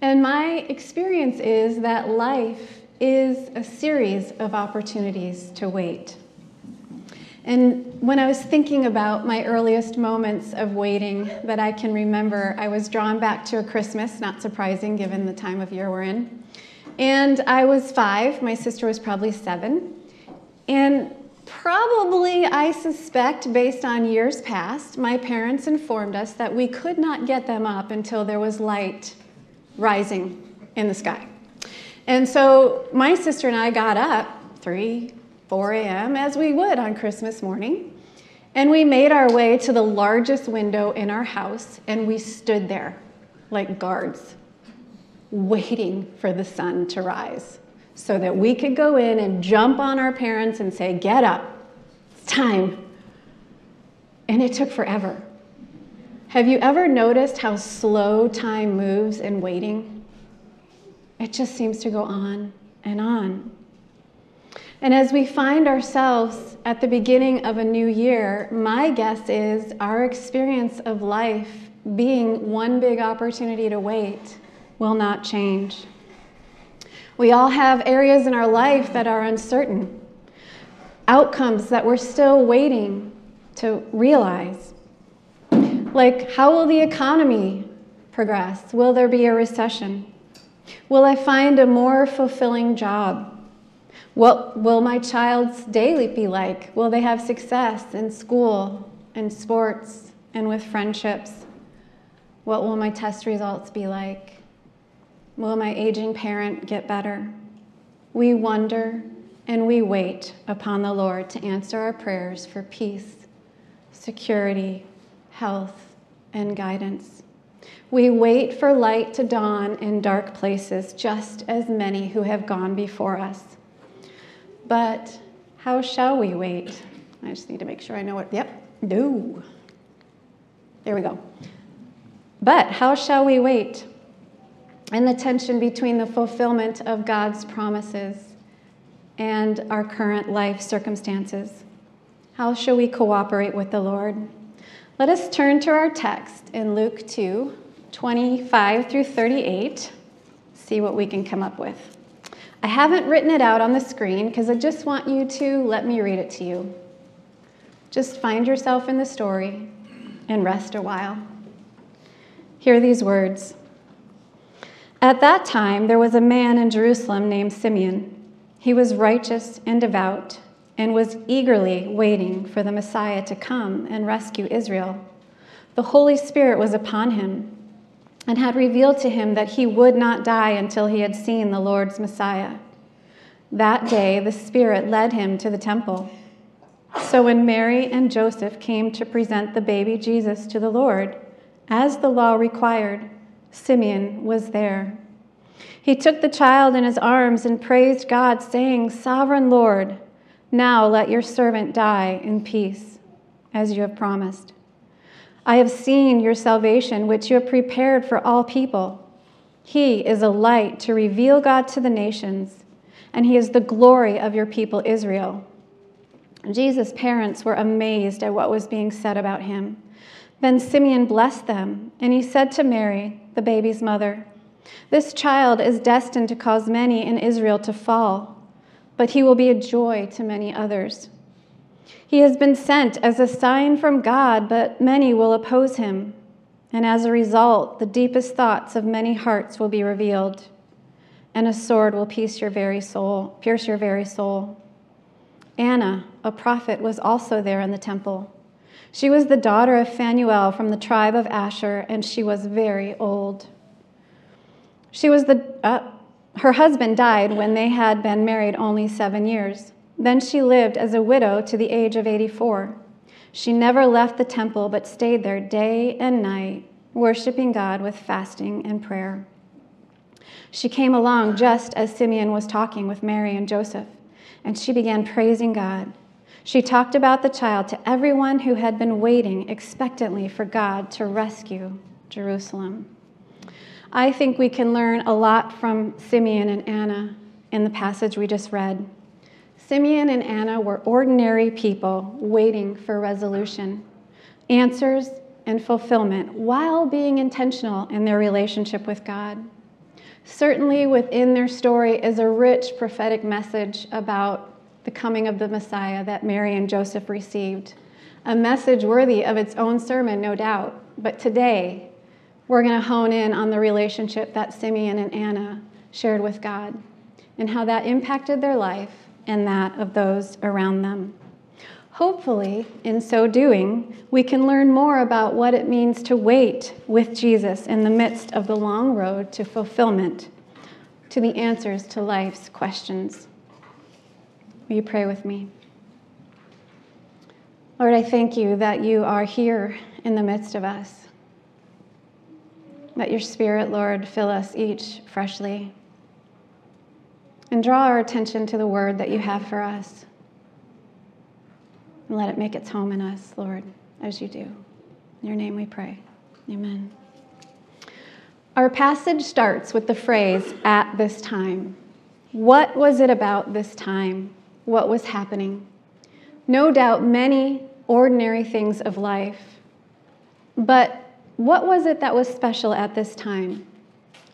And my experience is that life is a series of opportunities to wait. And when I was thinking about my earliest moments of waiting that I can remember, I was drawn back to a Christmas, not surprising given the time of year we're in. And I was five, my sister was probably seven. And probably, I suspect, based on years past, my parents informed us that we could not get them up until there was light rising in the sky. And so my sister and I got up 3, 4 a.m., as we would on Christmas morning, and we made our way to the largest window in our house, and we stood there like guards, waiting for the sun to rise so that we could go in and jump on our parents and say, Get up, it's time. And it took forever. Have you ever noticed how slow time moves in waiting? It just seems to go on and on. And as we find ourselves at the beginning of a new year, my guess is our experience of life being one big opportunity to wait will not change. We all have areas in our life that are uncertain, outcomes that we're still waiting to realize. Like, how will the economy progress? Will there be a recession? Will I find a more fulfilling job? What will my child's daily be like? Will they have success in school, in sports, and with friendships? What will my test results be like? Will my aging parent get better? We wonder and we wait upon the Lord to answer our prayers for peace, security, health, and guidance. We wait for light to dawn in dark places, just as many who have gone before us. But how shall we wait? I just need to make sure I know what. Yep, no. There we go. But how shall we wait? And the tension between the fulfillment of God's promises and our current life circumstances. How shall we cooperate with the Lord? Let us turn to our text in Luke 2 25 through 38, see what we can come up with. I haven't written it out on the screen because I just want you to let me read it to you. Just find yourself in the story and rest a while. Hear these words. At that time, there was a man in Jerusalem named Simeon. He was righteous and devout and was eagerly waiting for the Messiah to come and rescue Israel. The Holy Spirit was upon him and had revealed to him that he would not die until he had seen the Lord's Messiah. That day, the Spirit led him to the temple. So when Mary and Joseph came to present the baby Jesus to the Lord, as the law required, Simeon was there. He took the child in his arms and praised God, saying, Sovereign Lord, now let your servant die in peace, as you have promised. I have seen your salvation, which you have prepared for all people. He is a light to reveal God to the nations, and he is the glory of your people Israel. Jesus' parents were amazed at what was being said about him. Then Simeon blessed them, and he said to Mary, the baby's mother, This child is destined to cause many in Israel to fall but he will be a joy to many others. He has been sent as a sign from God, but many will oppose him. And as a result, the deepest thoughts of many hearts will be revealed, and a sword will pierce your very soul, pierce your very soul. Anna, a prophet, was also there in the temple. She was the daughter of Phanuel from the tribe of Asher, and she was very old. She was the uh, her husband died when they had been married only seven years. Then she lived as a widow to the age of 84. She never left the temple but stayed there day and night, worshiping God with fasting and prayer. She came along just as Simeon was talking with Mary and Joseph, and she began praising God. She talked about the child to everyone who had been waiting expectantly for God to rescue Jerusalem. I think we can learn a lot from Simeon and Anna in the passage we just read. Simeon and Anna were ordinary people waiting for resolution, answers, and fulfillment while being intentional in their relationship with God. Certainly, within their story is a rich prophetic message about the coming of the Messiah that Mary and Joseph received. A message worthy of its own sermon, no doubt. But today, we're going to hone in on the relationship that Simeon and Anna shared with God and how that impacted their life and that of those around them. Hopefully, in so doing, we can learn more about what it means to wait with Jesus in the midst of the long road to fulfillment, to the answers to life's questions. Will you pray with me? Lord, I thank you that you are here in the midst of us. Let your Spirit, Lord, fill us each freshly. And draw our attention to the word that you have for us and let it make its home in us, Lord, as you do. In your name we pray. Amen. Our passage starts with the phrase, at this time. What was it about this time? What was happening? No doubt many ordinary things of life. But what was it that was special at this time?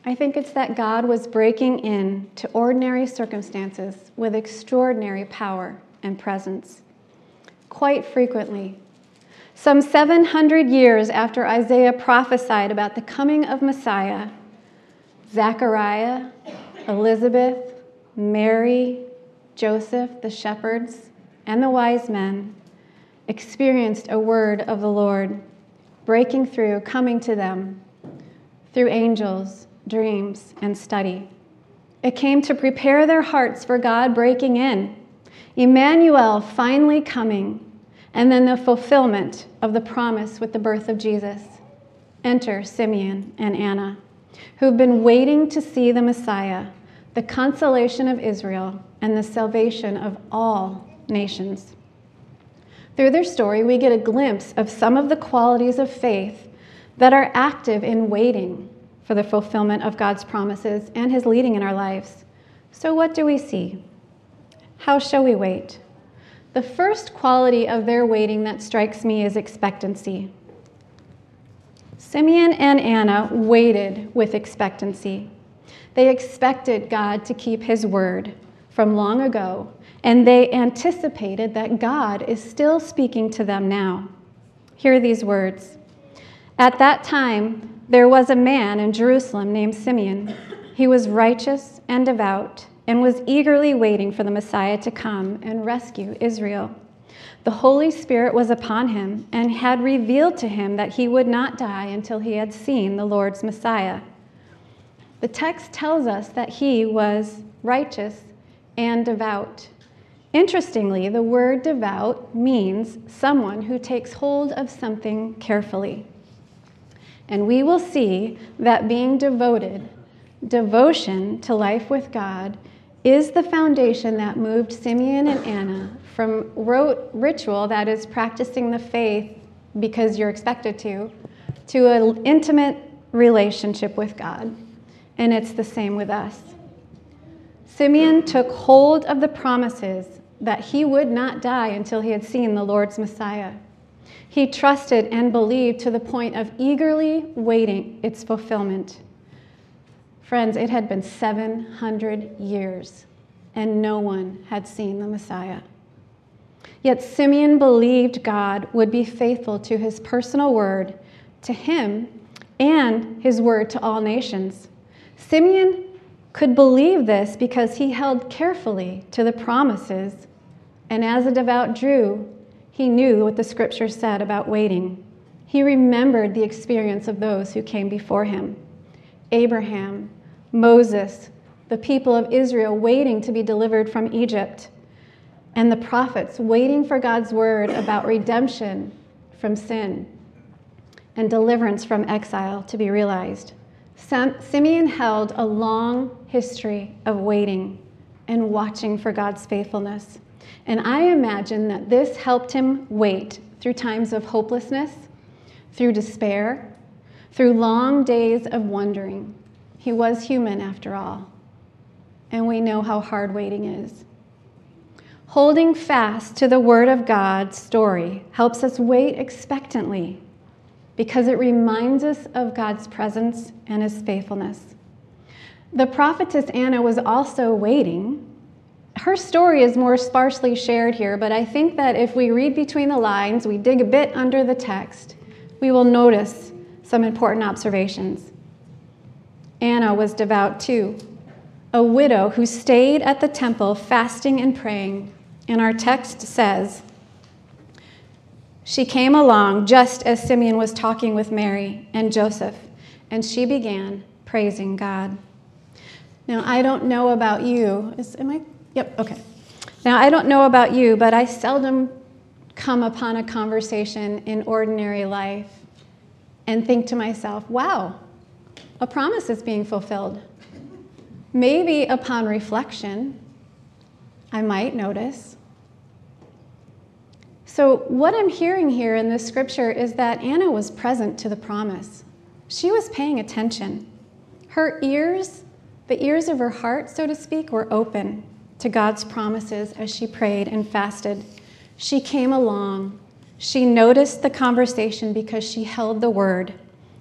I think it's that God was breaking in to ordinary circumstances with extraordinary power and presence quite frequently. Some 700 years after Isaiah prophesied about the coming of Messiah, Zechariah, Elizabeth, Mary, Joseph, the shepherds, and the wise men experienced a word of the Lord breaking through, coming to them through angels, dreams, and study. It came to prepare their hearts for God breaking in Emmanuel finally coming, and then the fulfillment of the promise with the birth of Jesus. Enter Simeon and Anna, who've been waiting to see the Messiah, the consolation of Israel, and the salvation of all nations. Through their story, we get a glimpse of some of the qualities of faith that are active in waiting for the fulfillment of God's promises and His leading in our lives. So, what do we see? How shall we wait? The first quality of their waiting that strikes me is expectancy. Simeon and Anna waited with expectancy. They expected God to keep his word from long ago, and they anticipated that God is still speaking to them now. Hear these words At that time, there was a man in Jerusalem named Simeon. He was righteous and devout and was eagerly waiting for the Messiah to come and rescue Israel. The Holy Spirit was upon him and had revealed to him that he would not die until he had seen the Lord's Messiah. The text tells us that he was righteous and devout. Interestingly, the word devout means someone who takes hold of something carefully. And we will see that being devoted, devotion to life with God, is the foundation that moved Simeon and Anna from rote ritual, that is, practicing the faith because you're expected to, to an intimate relationship with God. And it's the same with us. Simeon took hold of the promises that he would not die until he had seen the Lord's Messiah. He trusted and believed to the point of eagerly waiting its fulfillment. Friends, it had been 700 years, and no one had seen the Messiah. Yet Simeon believed God would be faithful to his personal word to him and his word to all nations. Simeon could believe this because he held carefully to the promises, and as a devout Jew, he knew what the scripture said about waiting. He remembered the experience of those who came before him. Abraham, Moses, the people of Israel waiting to be delivered from Egypt, and the prophets waiting for God's word about redemption from sin and deliverance from exile to be realized. Simeon held a long history of waiting and watching for God's faithfulness. And I imagine that this helped him wait through times of hopelessness, through despair, through long days of wondering. He was human after all, and we know how hard waiting is. Holding fast to the Word of God's story helps us wait expectantly because it reminds us of God's presence and His faithfulness. The prophetess Anna was also waiting. Her story is more sparsely shared here, but I think that if we read between the lines, we dig a bit under the text, we will notice some important observations. Anna was devout too, a widow who stayed at the temple fasting and praying. And our text says, she came along just as Simeon was talking with Mary and Joseph, and she began praising God. Now, I don't know about you. Is, am I? Yep, okay. Now, I don't know about you, but I seldom come upon a conversation in ordinary life and think to myself, wow, a promise is being fulfilled. Maybe upon reflection, I might notice. So, what I'm hearing here in this scripture is that Anna was present to the promise. She was paying attention. Her ears the ears of her heart, so to speak, were open to God's promises as she prayed and fasted. She came along. She noticed the conversation because she held the word,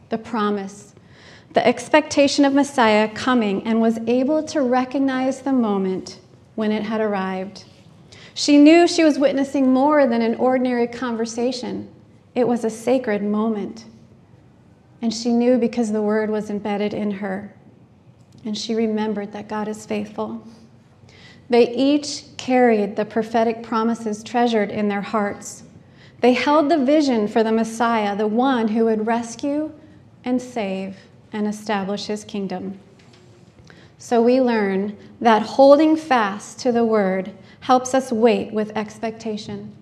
the promise, the expectation of Messiah coming, and was able to recognize the moment when it had arrived. She knew she was witnessing more than an ordinary conversation, it was a sacred moment. And she knew because the word was embedded in her and she remembered that God is faithful. They each carried the prophetic promises treasured in their hearts. They held the vision for the Messiah, the one who would rescue and save and establish his kingdom. So we learn that holding fast to the word helps us wait with expectation.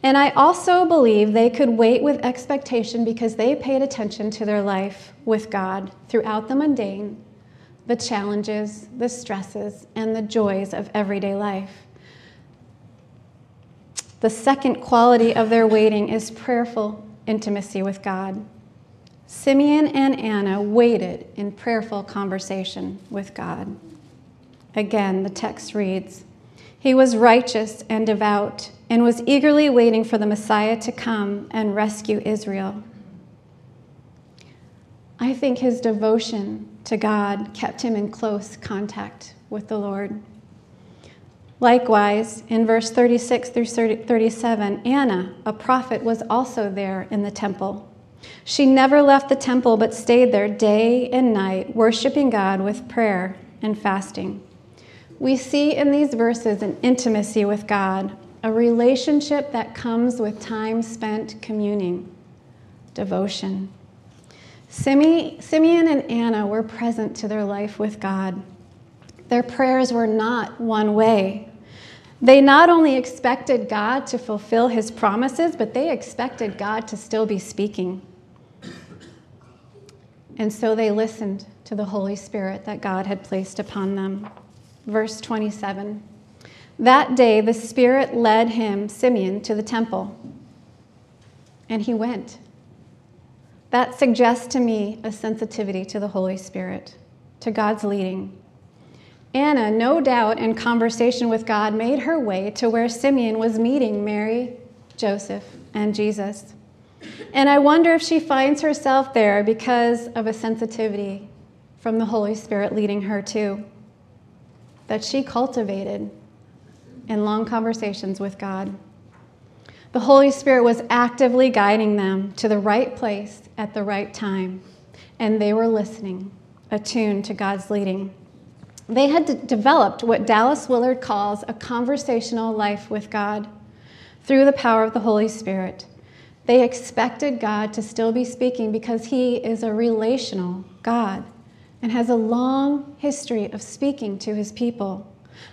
And I also believe they could wait with expectation because they paid attention to their life with God throughout the mundane the challenges, the stresses, and the joys of everyday life. The second quality of their waiting is prayerful intimacy with God. Simeon and Anna waited in prayerful conversation with God. Again, the text reads He was righteous and devout and was eagerly waiting for the Messiah to come and rescue Israel. I think his devotion to God kept him in close contact with the Lord. Likewise, in verse 36 through 37, Anna, a prophet, was also there in the temple. She never left the temple but stayed there day and night, worshiping God with prayer and fasting. We see in these verses an intimacy with God, a relationship that comes with time spent communing, devotion. Simeon and Anna were present to their life with God. Their prayers were not one way. They not only expected God to fulfill his promises, but they expected God to still be speaking. And so they listened to the Holy Spirit that God had placed upon them. Verse 27 That day the Spirit led him, Simeon, to the temple, and he went. That suggests to me a sensitivity to the Holy Spirit, to God's leading. Anna, no doubt in conversation with God, made her way to where Simeon was meeting Mary, Joseph, and Jesus. And I wonder if she finds herself there because of a sensitivity from the Holy Spirit leading her to that she cultivated in long conversations with God. The Holy Spirit was actively guiding them to the right place at the right time, and they were listening, attuned to God's leading. They had d- developed what Dallas Willard calls a conversational life with God through the power of the Holy Spirit. They expected God to still be speaking because He is a relational God and has a long history of speaking to His people,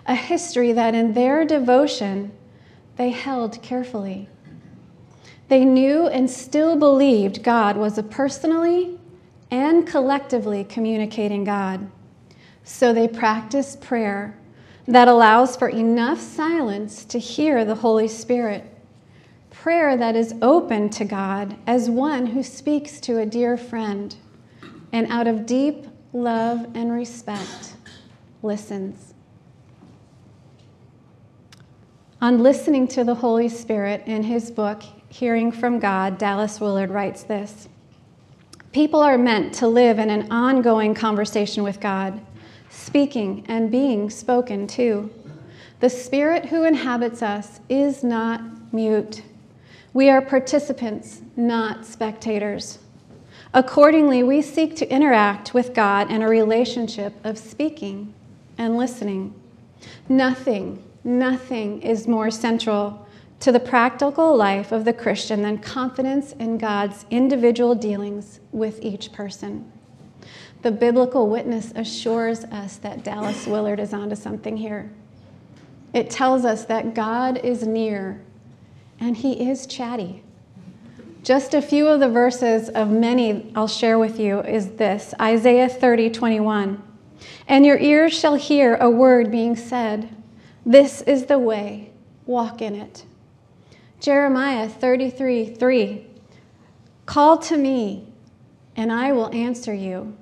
a history that in their devotion they held carefully. They knew and still believed God was a personally and collectively communicating God. So they practiced prayer that allows for enough silence to hear the Holy Spirit. Prayer that is open to God as one who speaks to a dear friend and out of deep love and respect listens. On listening to the Holy Spirit in his book, Hearing from God, Dallas Willard writes this People are meant to live in an ongoing conversation with God, speaking and being spoken to. The Spirit who inhabits us is not mute. We are participants, not spectators. Accordingly, we seek to interact with God in a relationship of speaking and listening. Nothing, nothing is more central to the practical life of the Christian than confidence in God's individual dealings with each person. The biblical witness assures us that Dallas Willard is onto something here. It tells us that God is near and he is chatty. Just a few of the verses of many I'll share with you is this Isaiah 30, 21. And your ears shall hear a word being said, This is the way, walk in it. Jeremiah 33, 3. Call to me, and I will answer you,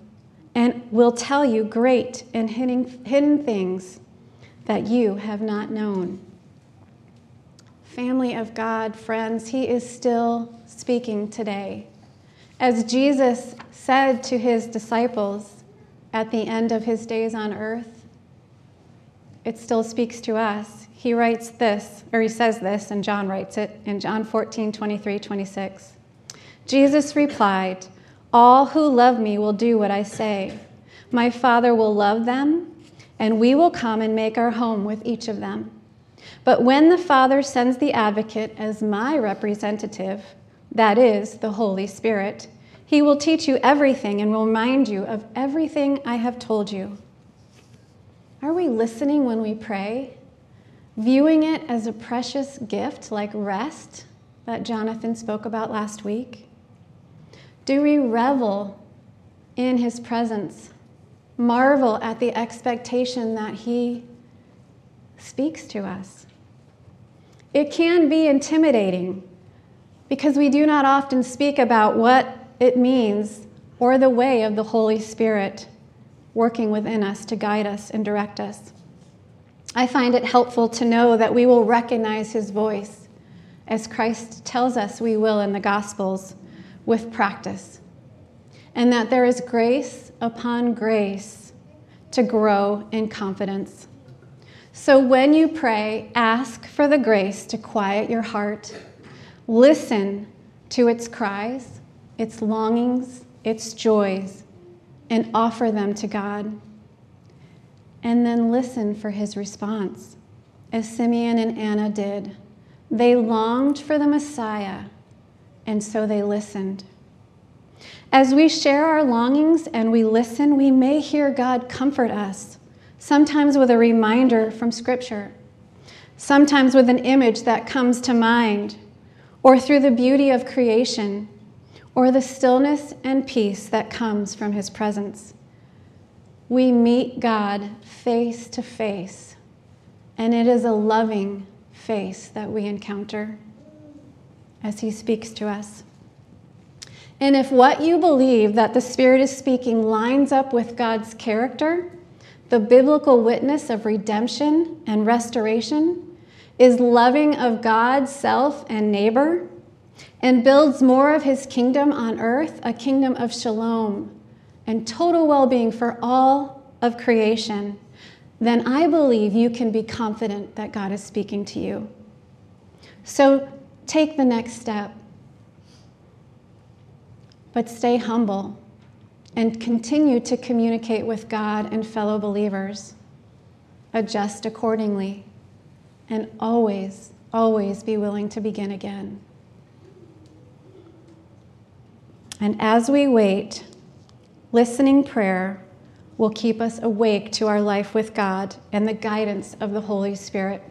and will tell you great and hidden, hidden things that you have not known. Family of God, friends, He is still speaking today. As Jesus said to His disciples at the end of His days on earth, it still speaks to us. He writes this, or he says this, and John writes it in John 14, 23, 26. Jesus replied, All who love me will do what I say. My Father will love them and we will come and make our home with each of them. But when the Father sends the advocate as my representative, that is, the Holy Spirit, he will teach you everything and will remind you of everything I have told you. Are we listening when we pray? Viewing it as a precious gift like rest that Jonathan spoke about last week? Do we revel in his presence marvel at the expectation that He speaks to us. It can be intimidating because we do not often speak about what it means or the way of the Holy Spirit working within us to guide us and direct us. I find it helpful to know that we will recognize His voice as Christ tells us we will in the Gospels with practice and that there is grace upon grace to grow in confidence. So when you pray, ask for the grace to quiet your heart. Listen to its cries, its longings, its joys, and offer them to God. And then listen for his response, as Simeon and Anna did. They longed for the Messiah, and so they listened. As we share our longings and we listen, we may hear God comfort us, sometimes with a reminder from Scripture, sometimes with an image that comes to mind, or through the beauty of creation, or the stillness and peace that comes from His presence. We meet God face to face, and it is a loving face that we encounter as He speaks to us. And if what you believe that the Spirit is speaking lines up with God's character, the biblical witness of redemption and restoration, is loving of God, self, and neighbor, and builds more of his kingdom on earth, a kingdom of shalom and total well being for all of creation, then I believe you can be confident that God is speaking to you. So take the next step but stay humble and continue to communicate with God and fellow believers. Adjust accordingly and always, always be willing to begin again. And as we wait, listening prayer will keep us awake to our life with God and the guidance of the Holy Spirit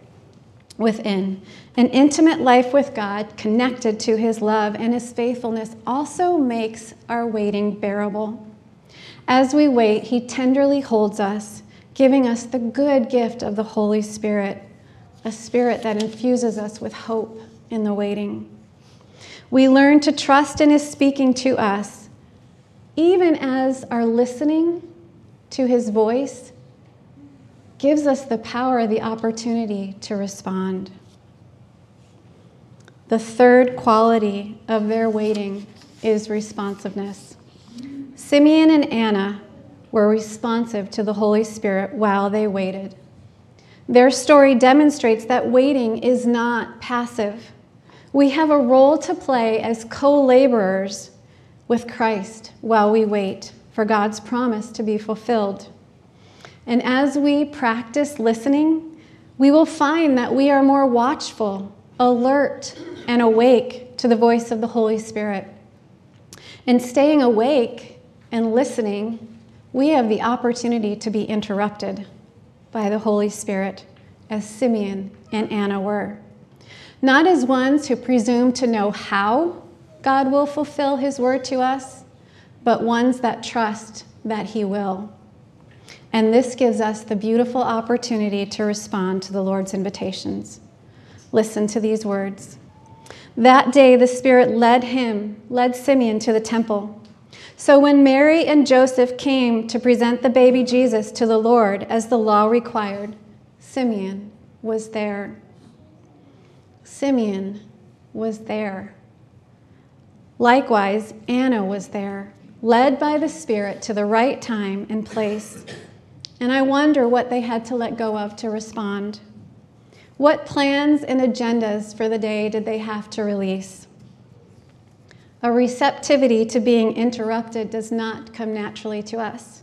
within. An intimate life with God, connected to His love and His faithfulness, also makes our waiting bearable. As we wait, He tenderly holds us, giving us the good gift of the Holy Spirit, a spirit that infuses us with hope in the waiting. We learn to trust in His speaking to us, even as our listening to His voice gives us the power, the opportunity to respond. The third quality of their waiting is responsiveness. Simeon and Anna were responsive to the Holy Spirit while they waited. Their story demonstrates that waiting is not passive. We have a role to play as co laborers with Christ while we wait for God's promise to be fulfilled. And as we practice listening, we will find that we are more watchful, alert, and awake to the voice of the Holy Spirit. And staying awake and listening, we have the opportunity to be interrupted by the Holy Spirit, as Simeon and Anna were. Not as ones who presume to know how God will fulfill his word to us, but ones that trust that he will. And this gives us the beautiful opportunity to respond to the Lord's invitations. Listen to these words. That day, the Spirit led him, led Simeon to the temple. So when Mary and Joseph came to present the baby Jesus to the Lord as the law required, Simeon was there. Simeon was there. Likewise, Anna was there, led by the Spirit to the right time and place. And I wonder what they had to let go of to respond. What plans and agendas for the day did they have to release? A receptivity to being interrupted does not come naturally to us.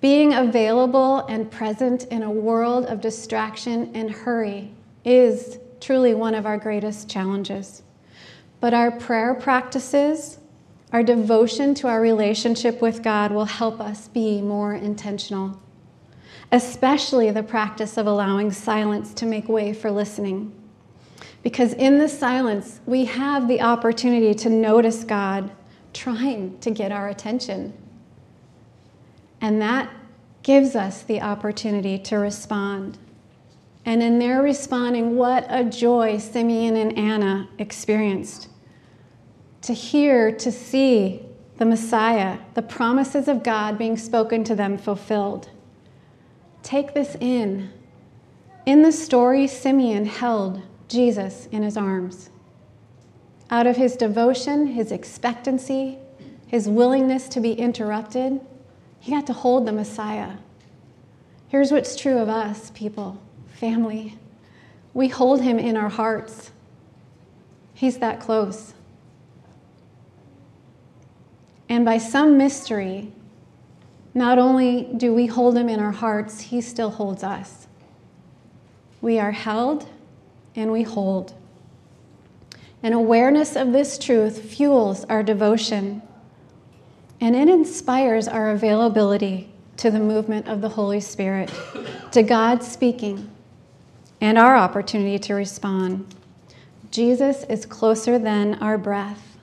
Being available and present in a world of distraction and hurry is truly one of our greatest challenges. But our prayer practices, our devotion to our relationship with God will help us be more intentional especially the practice of allowing silence to make way for listening. Because in the silence, we have the opportunity to notice God trying to get our attention. And that gives us the opportunity to respond. And in their responding, what a joy Simeon and Anna experienced. To hear, to see the Messiah, the promises of God being spoken to them fulfilled. Take this in. In the story, Simeon held Jesus in his arms. Out of his devotion, his expectancy, his willingness to be interrupted, he got to hold the Messiah. Here's what's true of us, people, family. We hold him in our hearts. He's that close. And by some mystery, not only do we hold him in our hearts, he still holds us. We are held and we hold. An awareness of this truth fuels our devotion and it inspires our availability to the movement of the Holy Spirit, to God speaking, and our opportunity to respond. Jesus is closer than our breath.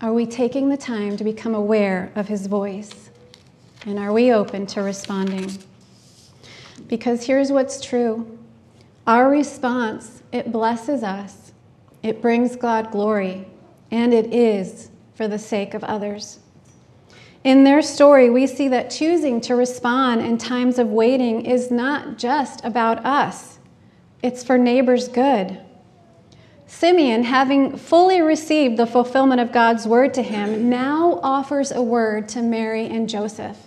Are we taking the time to become aware of his voice? And are we open to responding? Because here's what's true our response, it blesses us, it brings God glory, and it is for the sake of others. In their story, we see that choosing to respond in times of waiting is not just about us, it's for neighbors' good. Simeon, having fully received the fulfillment of God's word to him, now offers a word to Mary and Joseph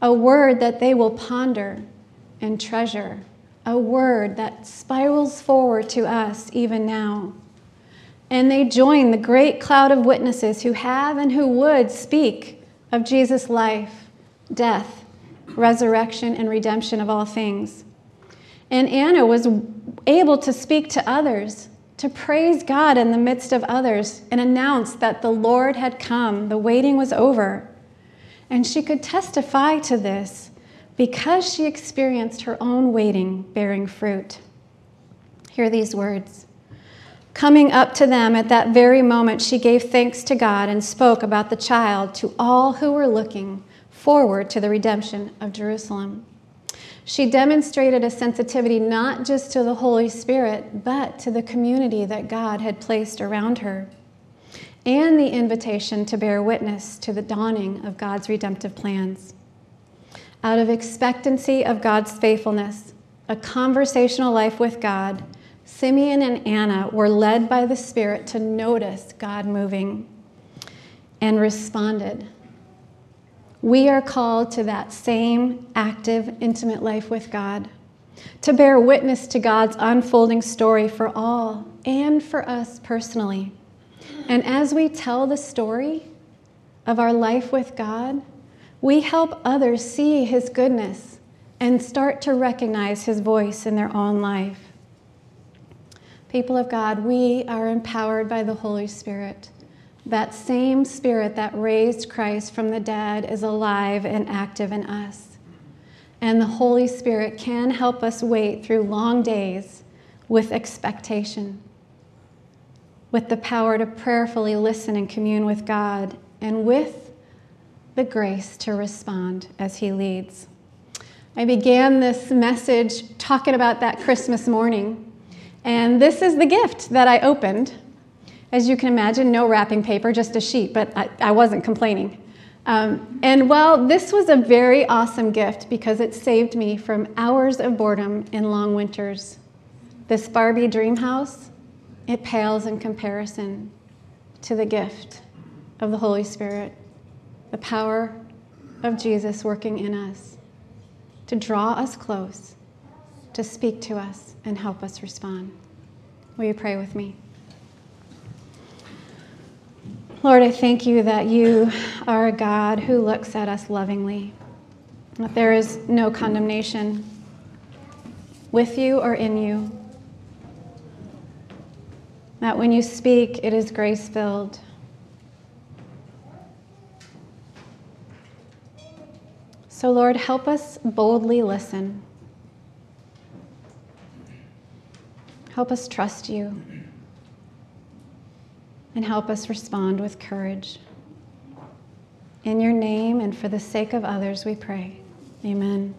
a word that they will ponder and treasure, a word that spirals forward to us even now. And they join the great cloud of witnesses who have and who would speak of Jesus' life, death, resurrection, and redemption of all things. And Anna was able to speak to others, to praise God in the midst of others, and announce that the Lord had come, the waiting was over. And she could testify to this because she experienced her own waiting bearing fruit. Hear these words. Coming up to them at that very moment, she gave thanks to God and spoke about the child to all who were looking forward to the redemption of Jerusalem. She demonstrated a sensitivity not just to the Holy Spirit, but to the community that God had placed around her and the invitation to bear witness to the dawning of God's redemptive plans. Out of expectancy of God's faithfulness, a conversational life with God, Simeon and Anna were led by the Spirit to notice God moving and responded we are called to that same active, intimate life with God, to bear witness to God's unfolding story for all and for us personally. And as we tell the story of our life with God, we help others see His goodness and start to recognize His voice in their own life. People of God, we are empowered by the Holy Spirit. That same Spirit that raised Christ from the dead is alive and active in us. And the Holy Spirit can help us wait through long days with expectation, with the power to prayerfully listen and commune with God, and with the grace to respond as He leads. I began this message talking about that Christmas morning, and this is the gift that I opened. As you can imagine, no wrapping paper, just a sheet, but I, I wasn't complaining. Um, and well, this was a very awesome gift because it saved me from hours of boredom in long winters. This Barbie dream house, it pales in comparison to the gift of the Holy Spirit the power of Jesus working in us to draw us close, to speak to us, and help us respond. Will you pray with me? Lord, I thank you that you are a God who looks at us lovingly, that there is no condemnation with you or in you, that when you speak, it is grace filled So, Lord, help us boldly listen. Help us trust you. And help us respond with courage. In your name and for the sake of others, we pray. Amen.